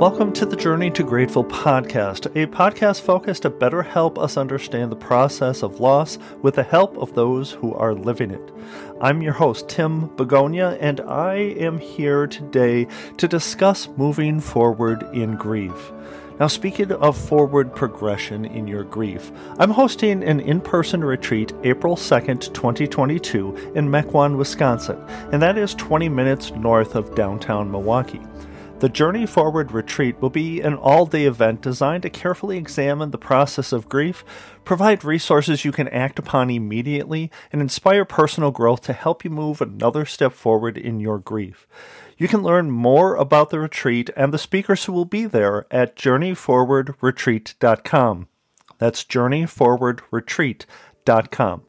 Welcome to the Journey to Grateful podcast, a podcast focused to better help us understand the process of loss with the help of those who are living it. I'm your host, Tim Begonia, and I am here today to discuss moving forward in grief. Now, speaking of forward progression in your grief, I'm hosting an in person retreat April 2nd, 2022, in Mequon, Wisconsin, and that is 20 minutes north of downtown Milwaukee. The Journey Forward retreat will be an all day event designed to carefully examine the process of grief, provide resources you can act upon immediately, and inspire personal growth to help you move another step forward in your grief. You can learn more about the retreat and the speakers who will be there at journeyforwardretreat.com. That's journeyforwardretreat.com.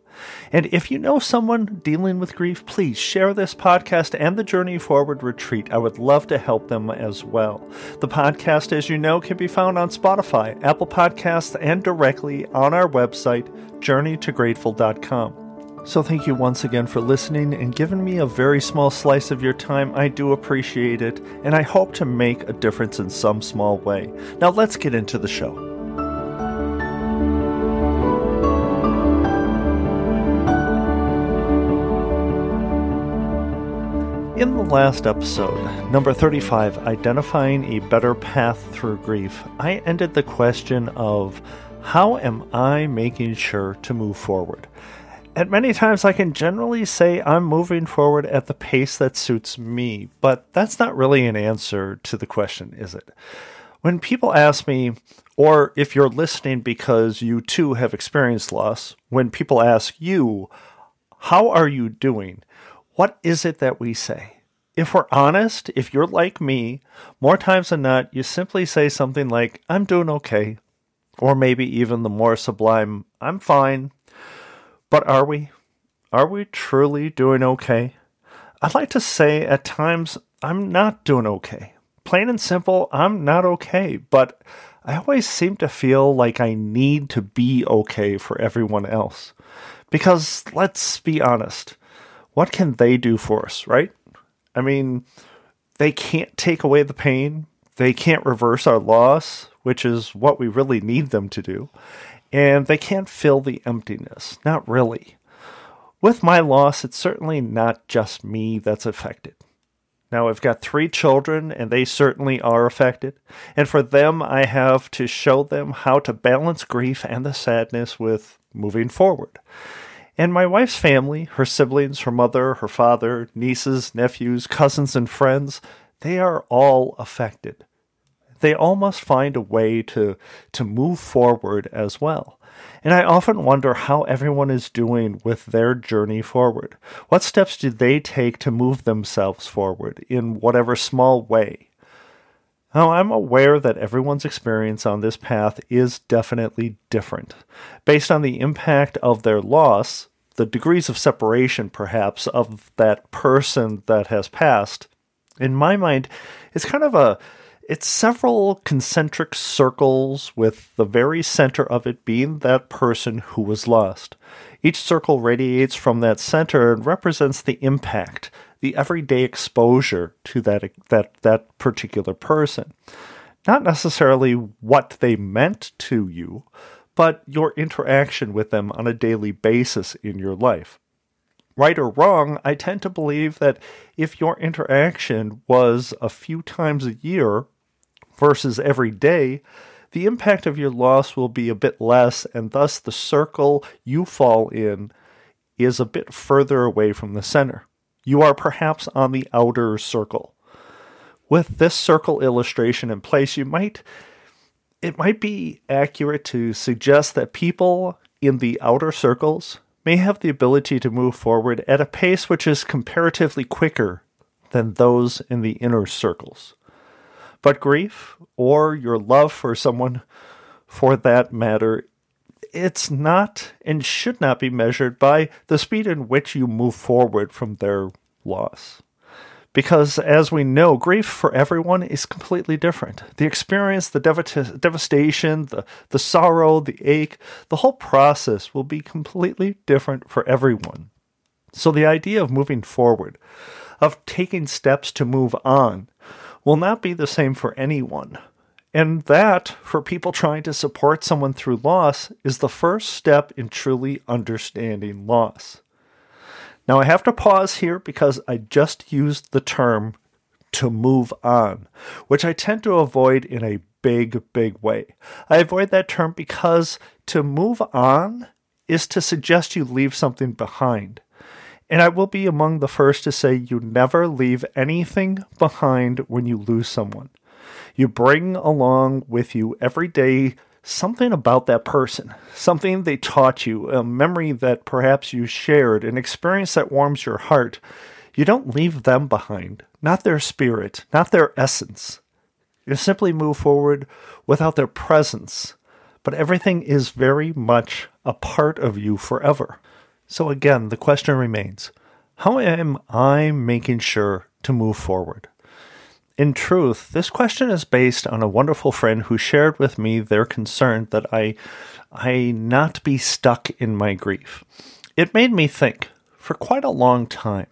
And if you know someone dealing with grief, please share this podcast and the Journey Forward retreat. I would love to help them as well. The podcast, as you know, can be found on Spotify, Apple Podcasts, and directly on our website, journeytograteful.com. So, thank you once again for listening and giving me a very small slice of your time. I do appreciate it, and I hope to make a difference in some small way. Now, let's get into the show. In the last episode, number 35, Identifying a Better Path Through Grief, I ended the question of how am I making sure to move forward? At many times I can generally say I'm moving forward at the pace that suits me, but that's not really an answer to the question, is it? When people ask me, or if you're listening because you too have experienced loss, when people ask you, how are you doing? What is it that we say? If we're honest, if you're like me, more times than not, you simply say something like, I'm doing okay. Or maybe even the more sublime, I'm fine. But are we? Are we truly doing okay? I'd like to say at times, I'm not doing okay. Plain and simple, I'm not okay. But I always seem to feel like I need to be okay for everyone else. Because let's be honest, what can they do for us, right? I mean, they can't take away the pain, they can't reverse our loss, which is what we really need them to do, and they can't fill the emptiness. Not really. With my loss, it's certainly not just me that's affected. Now, I've got three children, and they certainly are affected. And for them, I have to show them how to balance grief and the sadness with moving forward. And my wife's family, her siblings, her mother, her father, nieces, nephews, cousins, and friends, they are all affected. They all must find a way to, to move forward as well. And I often wonder how everyone is doing with their journey forward. What steps do they take to move themselves forward in whatever small way? Now, I'm aware that everyone's experience on this path is definitely different. Based on the impact of their loss, the degrees of separation, perhaps, of that person that has passed, in my mind, it's kind of a it's several concentric circles with the very center of it being that person who was lost. Each circle radiates from that center and represents the impact, the everyday exposure to that that that particular person. Not necessarily what they meant to you, but your interaction with them on a daily basis in your life. Right or wrong, I tend to believe that if your interaction was a few times a year versus every day, the impact of your loss will be a bit less, and thus the circle you fall in is a bit further away from the center. You are perhaps on the outer circle. With this circle illustration in place, you might it might be accurate to suggest that people in the outer circles may have the ability to move forward at a pace which is comparatively quicker than those in the inner circles. But grief, or your love for someone for that matter, it's not and should not be measured by the speed in which you move forward from their loss. Because as we know, grief for everyone is completely different. The experience, the dev- devastation, the, the sorrow, the ache, the whole process will be completely different for everyone. So the idea of moving forward, of taking steps to move on, will not be the same for anyone. And that, for people trying to support someone through loss, is the first step in truly understanding loss. Now, I have to pause here because I just used the term to move on, which I tend to avoid in a big, big way. I avoid that term because to move on is to suggest you leave something behind. And I will be among the first to say you never leave anything behind when you lose someone. You bring along with you every day something about that person, something they taught you, a memory that perhaps you shared, an experience that warms your heart. You don't leave them behind, not their spirit, not their essence. You simply move forward without their presence, but everything is very much a part of you forever. So again, the question remains how am I making sure to move forward? In truth, this question is based on a wonderful friend who shared with me their concern that I I not be stuck in my grief. It made me think for quite a long time.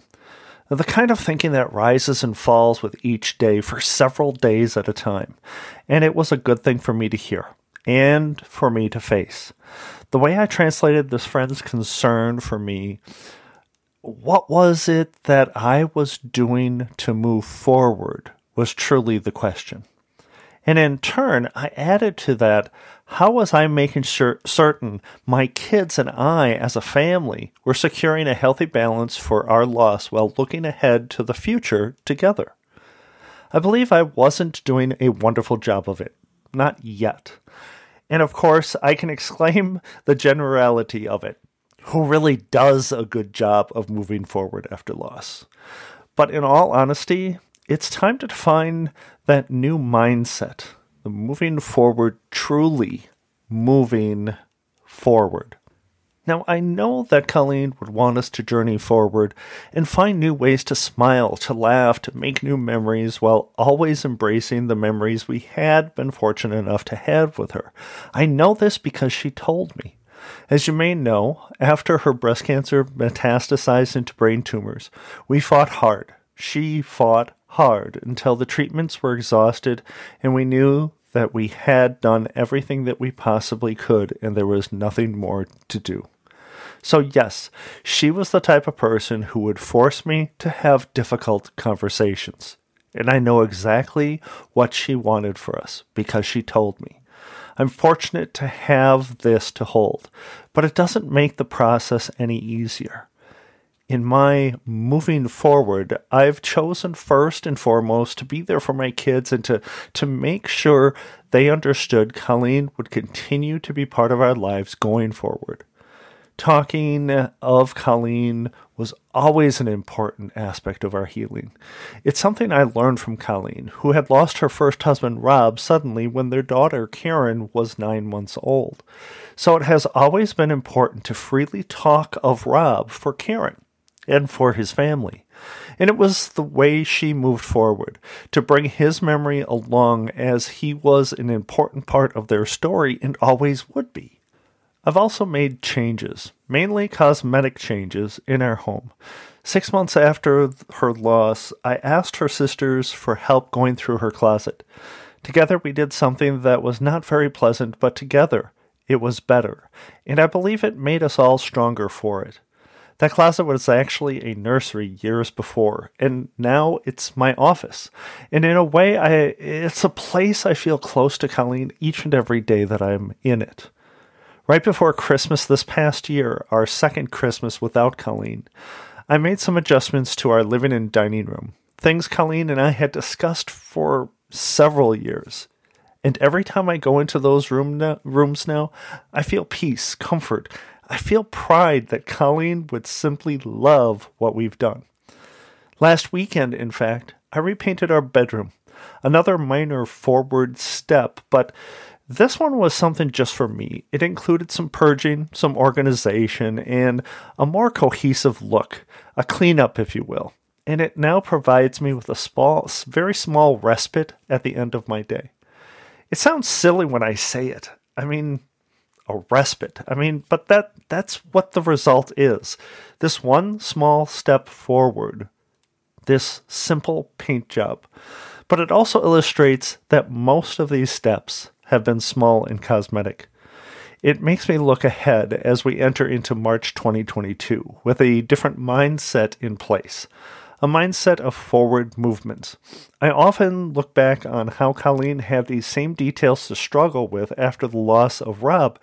The kind of thinking that rises and falls with each day for several days at a time. And it was a good thing for me to hear and for me to face. The way I translated this friend's concern for me what was it that I was doing to move forward was truly the question. And in turn, I added to that how was I making sure, certain my kids and I, as a family, were securing a healthy balance for our loss while looking ahead to the future together? I believe I wasn't doing a wonderful job of it. Not yet. And of course, I can exclaim the generality of it. Who really does a good job of moving forward after loss? But in all honesty, it's time to define that new mindset, the moving forward, truly moving forward. Now, I know that Colleen would want us to journey forward and find new ways to smile, to laugh, to make new memories while always embracing the memories we had been fortunate enough to have with her. I know this because she told me. As you may know, after her breast cancer metastasized into brain tumors, we fought hard. She fought hard until the treatments were exhausted and we knew that we had done everything that we possibly could and there was nothing more to do. So, yes, she was the type of person who would force me to have difficult conversations. And I know exactly what she wanted for us because she told me. I'm fortunate to have this to hold, but it doesn't make the process any easier in my moving forward, I've chosen first and foremost to be there for my kids and to, to make sure they understood Colleen would continue to be part of our lives going forward. Talking of Colleen was always an important aspect of our healing. It's something I learned from Colleen, who had lost her first husband, Rob, suddenly when their daughter, Karen, was nine months old. So it has always been important to freely talk of Rob for Karen and for his family. And it was the way she moved forward to bring his memory along as he was an important part of their story and always would be. I've also made changes, mainly cosmetic changes, in our home. Six months after her loss, I asked her sisters for help going through her closet. Together, we did something that was not very pleasant, but together, it was better, and I believe it made us all stronger for it. That closet was actually a nursery years before, and now it's my office. And in a way, I it's a place I feel close to Colleen each and every day that I'm in it. Right before Christmas this past year, our second Christmas without Colleen, I made some adjustments to our living and dining room, things Colleen and I had discussed for several years. And every time I go into those room rooms now, I feel peace, comfort, I feel pride that Colleen would simply love what we've done. Last weekend, in fact, I repainted our bedroom. Another minor forward step, but this one was something just for me. It included some purging, some organization, and a more cohesive look, a cleanup, if you will. And it now provides me with a small, very small respite at the end of my day. It sounds silly when I say it. I mean, a respite. I mean, but that that's what the result is. This one small step forward. This simple paint job. but it also illustrates that most of these steps have been small and cosmetic. It makes me look ahead as we enter into March 2022 with a different mindset in place, a mindset of forward movement. I often look back on how Colleen had these same details to struggle with after the loss of Rob,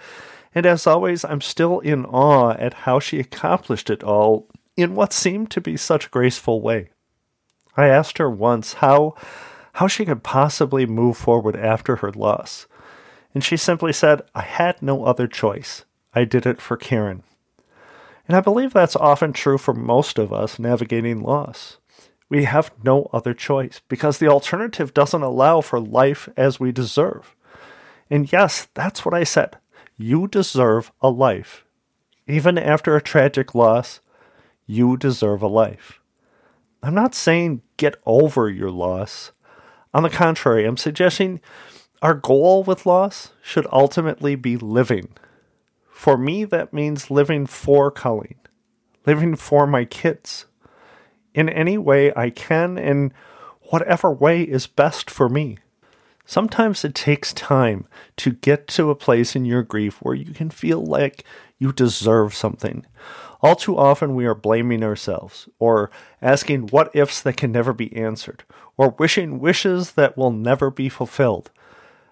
and as always, I'm still in awe at how she accomplished it all in what seemed to be such a graceful way. I asked her once how how she could possibly move forward after her loss. And she simply said, I had no other choice. I did it for Karen. And I believe that's often true for most of us navigating loss. We have no other choice because the alternative doesn't allow for life as we deserve. And yes, that's what I said. You deserve a life. Even after a tragic loss, you deserve a life. I'm not saying get over your loss. On the contrary, I'm suggesting our goal with loss should ultimately be living. For me, that means living for Colleen, living for my kids, in any way I can, in whatever way is best for me. Sometimes it takes time to get to a place in your grief where you can feel like you deserve something. All too often, we are blaming ourselves, or asking what ifs that can never be answered, or wishing wishes that will never be fulfilled.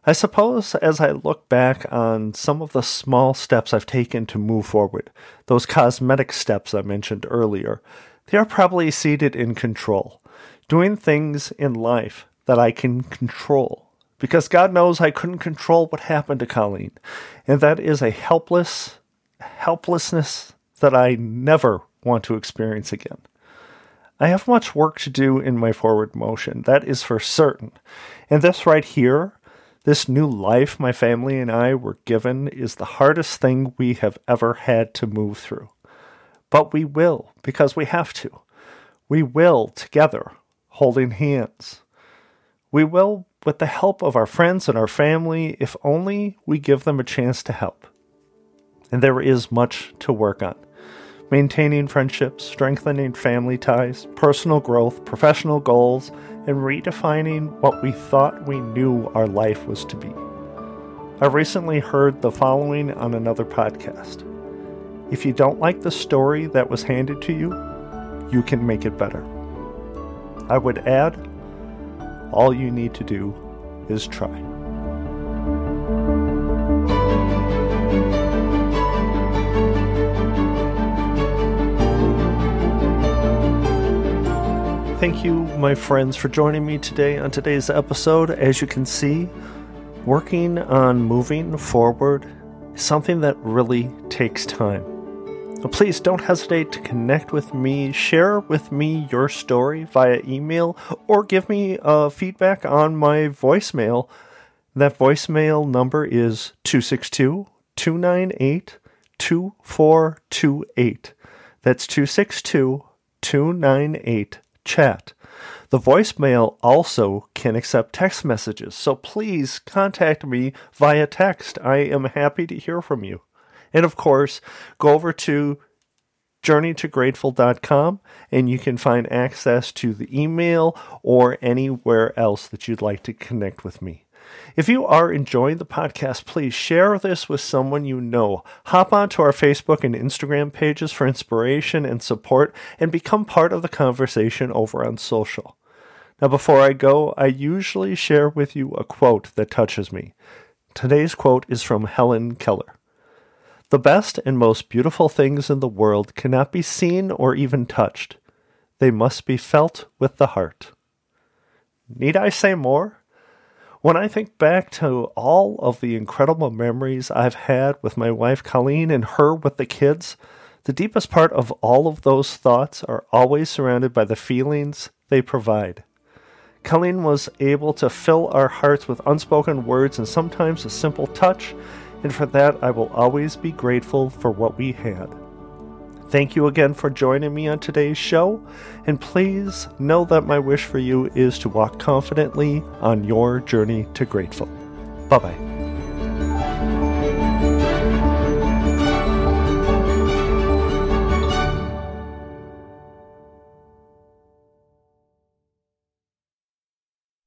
I suppose as I look back on some of the small steps I've taken to move forward, those cosmetic steps I mentioned earlier, they are probably seated in control, doing things in life that I can control. Because God knows I couldn't control what happened to Colleen, and that is a helpless helplessness that I never want to experience again. I have much work to do in my forward motion, that is for certain. And this right here, this new life my family and I were given, is the hardest thing we have ever had to move through. But we will, because we have to. We will together, holding hands. We will with the help of our friends and our family, if only we give them a chance to help. And there is much to work on maintaining friendships, strengthening family ties, personal growth, professional goals, and redefining what we thought we knew our life was to be. I recently heard the following on another podcast If you don't like the story that was handed to you, you can make it better. I would add, all you need to do is try. Thank you, my friends, for joining me today on today's episode. As you can see, working on moving forward is something that really takes time. Please don't hesitate to connect with me, share with me your story via email, or give me uh, feedback on my voicemail. That voicemail number is 262 298 2428. That's 262 298 chat. The voicemail also can accept text messages, so please contact me via text. I am happy to hear from you. And of course, go over to journeytograteful.com and you can find access to the email or anywhere else that you'd like to connect with me. If you are enjoying the podcast, please share this with someone you know. Hop onto our Facebook and Instagram pages for inspiration and support and become part of the conversation over on social. Now, before I go, I usually share with you a quote that touches me. Today's quote is from Helen Keller. The best and most beautiful things in the world cannot be seen or even touched. They must be felt with the heart. Need I say more? When I think back to all of the incredible memories I've had with my wife Colleen and her with the kids, the deepest part of all of those thoughts are always surrounded by the feelings they provide. Colleen was able to fill our hearts with unspoken words and sometimes a simple touch, and for that I will always be grateful for what we had. Thank you again for joining me on today's show, and please know that my wish for you is to walk confidently on your journey to grateful. Bye bye.